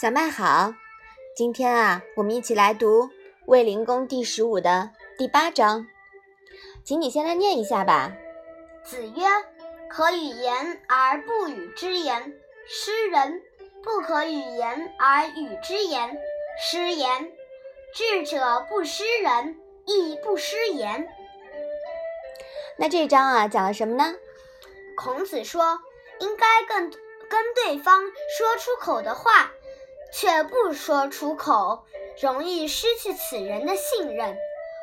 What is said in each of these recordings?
小麦好，今天啊，我们一起来读《卫灵公》第十五的第八章，请你先来念一下吧。子曰：“可与言而不与之言，失人；不可与言而与之言，失言。智者不失人，亦不失言。”那这章啊，讲了什么呢？孔子说，应该跟跟对方说出口的话。却不说出口，容易失去此人的信任；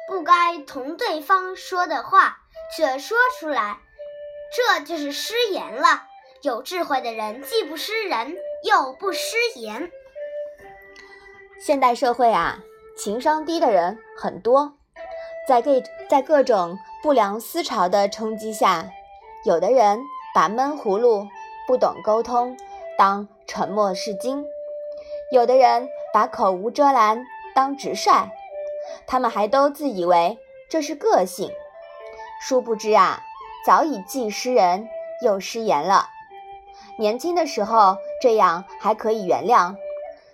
不该同对方说的话，却说出来，这就是失言了。有智慧的人既不失人，又不失言。现代社会啊，情商低的人很多，在各在各种不良思潮的冲击下，有的人把闷葫芦、不懂沟通当沉默是金。有的人把口无遮拦当直率，他们还都自以为这是个性，殊不知啊，早已既失人又失言了。年轻的时候这样还可以原谅，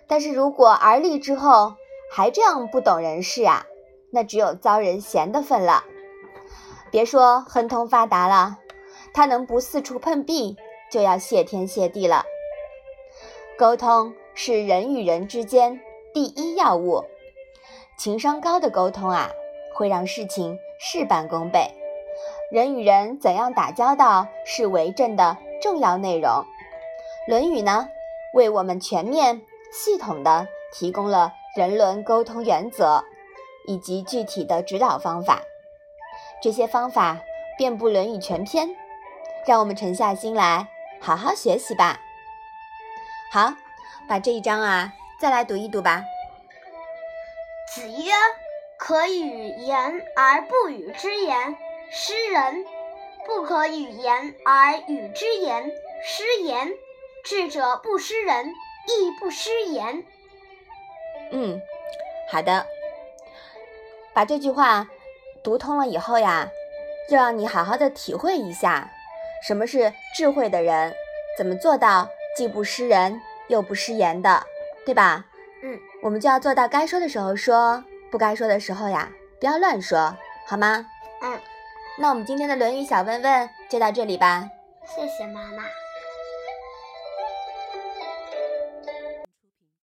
但是如果而立之后还这样不懂人事啊，那只有遭人嫌的份了。别说亨通发达了，他能不四处碰壁，就要谢天谢地了。沟通。是人与人之间第一要务，情商高的沟通啊，会让事情事半功倍。人与人怎样打交道是为政的重要内容，《论语》呢，为我们全面系统的提供了人伦沟通原则以及具体的指导方法。这些方法遍布《论语》全篇，让我们沉下心来好好学习吧。好。把这一章啊，再来读一读吧。子曰：“可与言而不与之言，失人；不可与言而与之言，失言。智者不失人，亦不失言。”嗯，好的。把这句话读通了以后呀，就让你好好的体会一下，什么是智慧的人，怎么做到既不失人。又不失言的，对吧？嗯，我们就要做到该说的时候说，不该说的时候呀，不要乱说，好吗？嗯，那我们今天的《论语》小问问就到这里吧。谢谢妈妈。